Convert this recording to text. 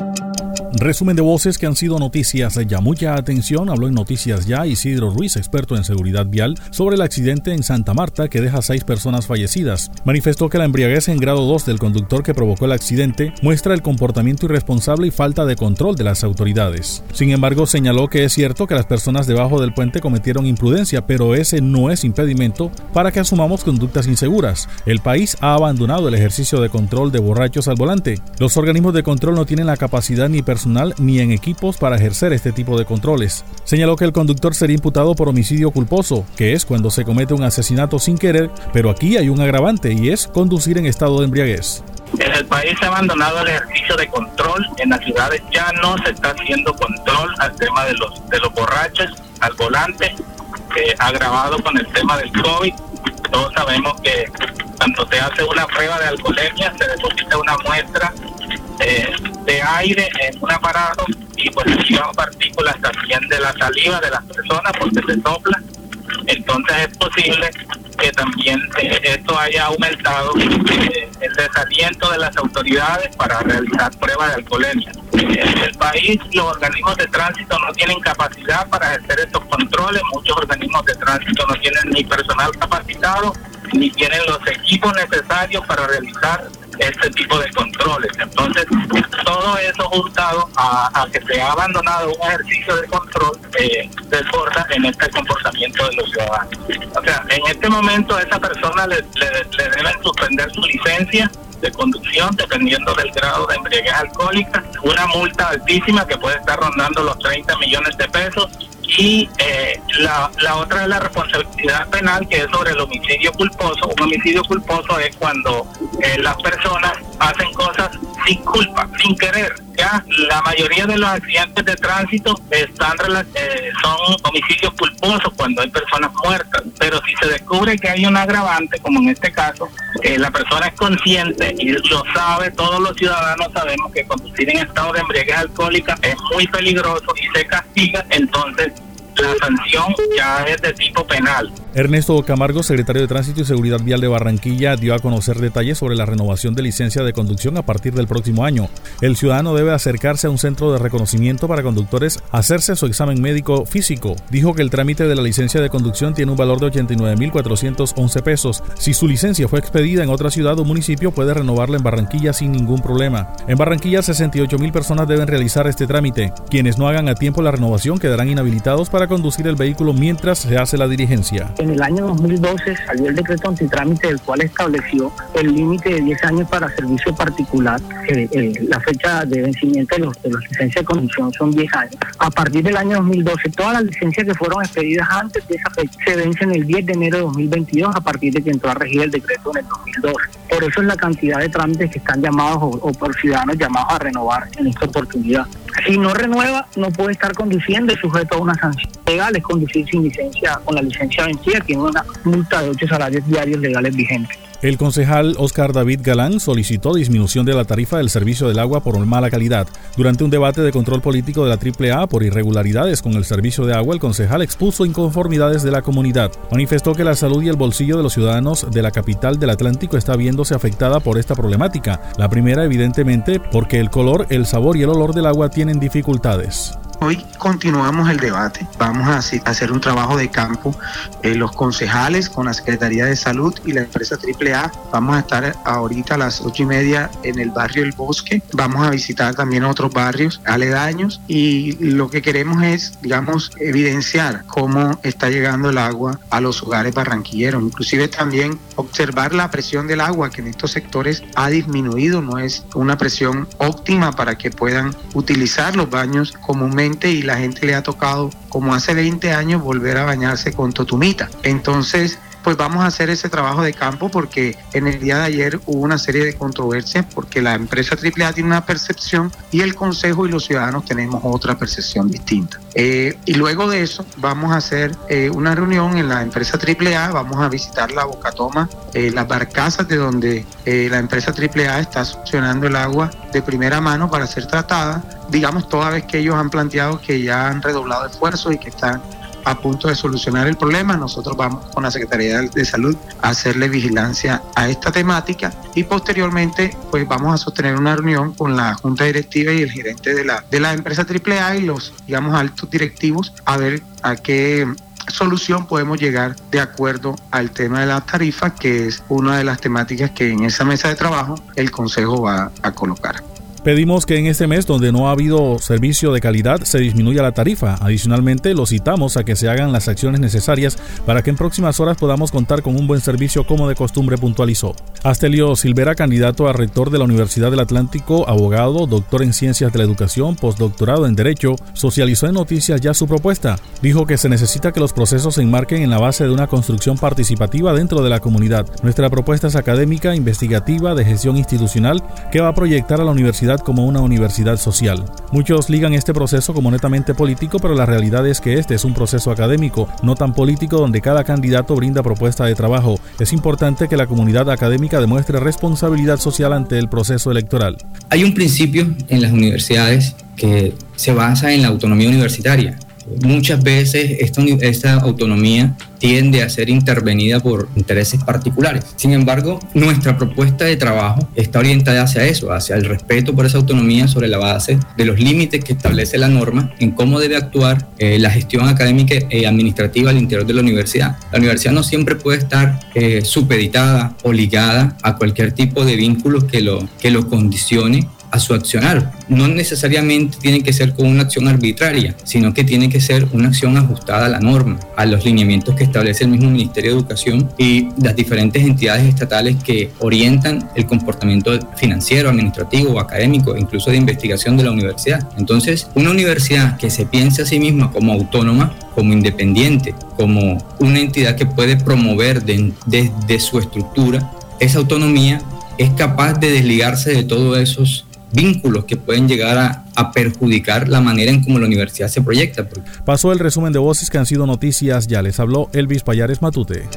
Thank you. Resumen de voces que han sido noticias ya. Mucha atención, habló en Noticias Ya Isidro Ruiz, experto en seguridad vial, sobre el accidente en Santa Marta que deja seis personas fallecidas. Manifestó que la embriaguez en grado 2 del conductor que provocó el accidente muestra el comportamiento irresponsable y falta de control de las autoridades. Sin embargo, señaló que es cierto que las personas debajo del puente cometieron imprudencia, pero ese no es impedimento para que asumamos conductas inseguras. El país ha abandonado el ejercicio de control de borrachos al volante. Los organismos de control no tienen la capacidad ni personal ni en equipos para ejercer este tipo de controles. Señaló que el conductor sería imputado por homicidio culposo, que es cuando se comete un asesinato sin querer, pero aquí hay un agravante y es conducir en estado de embriaguez. En el país se ha abandonado el ejercicio de control, en las ciudades ya no se está haciendo control al tema de los, de los borrachos al volante, agravado con el tema del COVID. Todos sabemos que cuando se hace una prueba de alcoholemia se deposita una muestra eh, de aire en un aparato y pues llevan partículas también de la saliva de las personas porque se sopla. Entonces es posible que también eh, esto haya aumentado eh, el desaliento de las autoridades para realizar pruebas de alcoholemia. En el país los organismos de tránsito no tienen capacidad para ejercer estos controles, muchos organismos de tránsito no tienen ni personal capacitado ni tienen los equipos necesarios para realizar este tipo de controles. Entonces, todo eso juntado a, que se ha abandonado un ejercicio de control eh, desborda en este comportamiento de los ciudadanos. O sea, en este momento a esa persona le, deben suspender su licencia de conducción dependiendo del grado de embriaguez alcohólica, una multa altísima que puede estar rondando los 30 millones de pesos y eh, la, la otra es la responsabilidad penal que es sobre el homicidio culposo. Un homicidio culposo es cuando eh, las personas hacen cosas sin culpa, sin querer. Ya la mayoría de los accidentes de tránsito están eh, son homicidios culposos cuando hay personas muertas, pero si se descubre que hay un agravante, como en este caso, eh, la persona es consciente y lo sabe, todos los ciudadanos sabemos que conducir en estado de embriaguez alcohólica es muy peligroso y se castiga, entonces la sanción ya es de tipo penal. Ernesto Camargo, secretario de Tránsito y Seguridad Vial de Barranquilla, dio a conocer detalles sobre la renovación de licencia de conducción a partir del próximo año. El ciudadano debe acercarse a un centro de reconocimiento para conductores hacerse su examen médico físico. Dijo que el trámite de la licencia de conducción tiene un valor de 89.411 pesos. Si su licencia fue expedida en otra ciudad o municipio, puede renovarla en Barranquilla sin ningún problema. En Barranquilla, 68.000 personas deben realizar este trámite. Quienes no hagan a tiempo la renovación quedarán inhabilitados para conducir el vehículo mientras se hace la diligencia. En el año 2012 salió el decreto antitrámite del cual estableció el límite de 10 años para servicio particular. Eh, eh, la fecha de vencimiento de, los, de las licencias de conducción son 10 años. A partir del año 2012, todas las licencias que fueron expedidas antes de esa fecha se vencen el 10 de enero de 2022 a partir de que entró a regir el decreto en el 2012. Por eso es la cantidad de trámites que están llamados o, o por ciudadanos llamados a renovar en esta oportunidad. Si no renueva, no puede estar conduciendo, sujeto a una sanción legal, es conducir sin licencia, con la licencia vencida, tiene una multa de ocho salarios diarios legales vigentes. El concejal Oscar David Galán solicitó disminución de la tarifa del servicio del agua por mala calidad. Durante un debate de control político de la AAA por irregularidades con el servicio de agua, el concejal expuso inconformidades de la comunidad. Manifestó que la salud y el bolsillo de los ciudadanos de la capital del Atlántico está viéndose afectada por esta problemática. La primera, evidentemente, porque el color, el sabor y el olor del agua tienen dificultades. Hoy continuamos el debate. Vamos a hacer un trabajo de campo. Eh, los concejales con la Secretaría de Salud y la empresa AAA. Vamos a estar ahorita a las ocho y media en el barrio El Bosque. Vamos a visitar también otros barrios aledaños y lo que queremos es, digamos, evidenciar cómo está llegando el agua a los hogares barranquilleros. Inclusive también observar la presión del agua que en estos sectores ha disminuido. No es una presión óptima para que puedan utilizar los baños comúnmente y la gente le ha tocado, como hace 20 años, volver a bañarse con totumita. Entonces, pues vamos a hacer ese trabajo de campo porque en el día de ayer hubo una serie de controversias porque la empresa AAA tiene una percepción y el Consejo y los ciudadanos tenemos otra percepción distinta. Eh, y luego de eso vamos a hacer eh, una reunión en la empresa AAA, vamos a visitar la Bocatoma, eh, las barcazas de donde la empresa AAA está succionando el agua de primera mano para ser tratada, digamos toda vez que ellos han planteado que ya han redoblado esfuerzos y que están a punto de solucionar el problema, nosotros vamos con la Secretaría de Salud a hacerle vigilancia a esta temática y posteriormente pues vamos a sostener una reunión con la Junta Directiva y el gerente de la, de la empresa AAA y los, digamos, altos directivos a ver a qué solución podemos llegar de acuerdo al tema de la tarifa, que es una de las temáticas que en esa mesa de trabajo el Consejo va a colocar. Pedimos que en este mes donde no ha habido servicio de calidad se disminuya la tarifa. Adicionalmente, lo citamos a que se hagan las acciones necesarias para que en próximas horas podamos contar con un buen servicio como de costumbre puntualizó. Astelio Silvera, candidato a rector de la Universidad del Atlántico, abogado, doctor en ciencias de la educación, postdoctorado en Derecho, socializó en noticias ya su propuesta. Dijo que se necesita que los procesos se enmarquen en la base de una construcción participativa dentro de la comunidad. Nuestra propuesta es académica, investigativa, de gestión institucional, que va a proyectar a la universidad como una universidad social. Muchos ligan este proceso como netamente político, pero la realidad es que este es un proceso académico, no tan político donde cada candidato brinda propuesta de trabajo. Es importante que la comunidad académica demuestre responsabilidad social ante el proceso electoral. Hay un principio en las universidades que se basa en la autonomía universitaria muchas veces esta, autonomía tiende a ser intervenida por intereses particulares. Sin embargo, nuestra propuesta de trabajo está orientada hacia eso, hacia el respeto por esa autonomía sobre la base de los límites que establece la norma en cómo debe actuar eh, la gestión académica y administrativa al interior de la universidad. La universidad no siempre puede estar eh, supeditada o ligada a cualquier tipo de vínculos que lo, que lo condicione a su accionar. No necesariamente tiene que ser con una acción arbitraria, sino que tiene que ser una acción ajustada a la norma, a los lineamientos que establece el mismo Ministerio de Educación y las diferentes entidades estatales que orientan el comportamiento financiero, administrativo, académico, incluso de investigación de la universidad. Entonces, una universidad que se piense a sí misma como autónoma, como independiente, como una entidad que puede promover desde su estructura, esa autonomía es capaz de desligarse de todos esos vínculos que pueden llegar a, perjudicar la manera en cómo la universidad se proyecta. Pasó el resumen de voces que han sido noticias, ya les habló Elvis Payares Matute.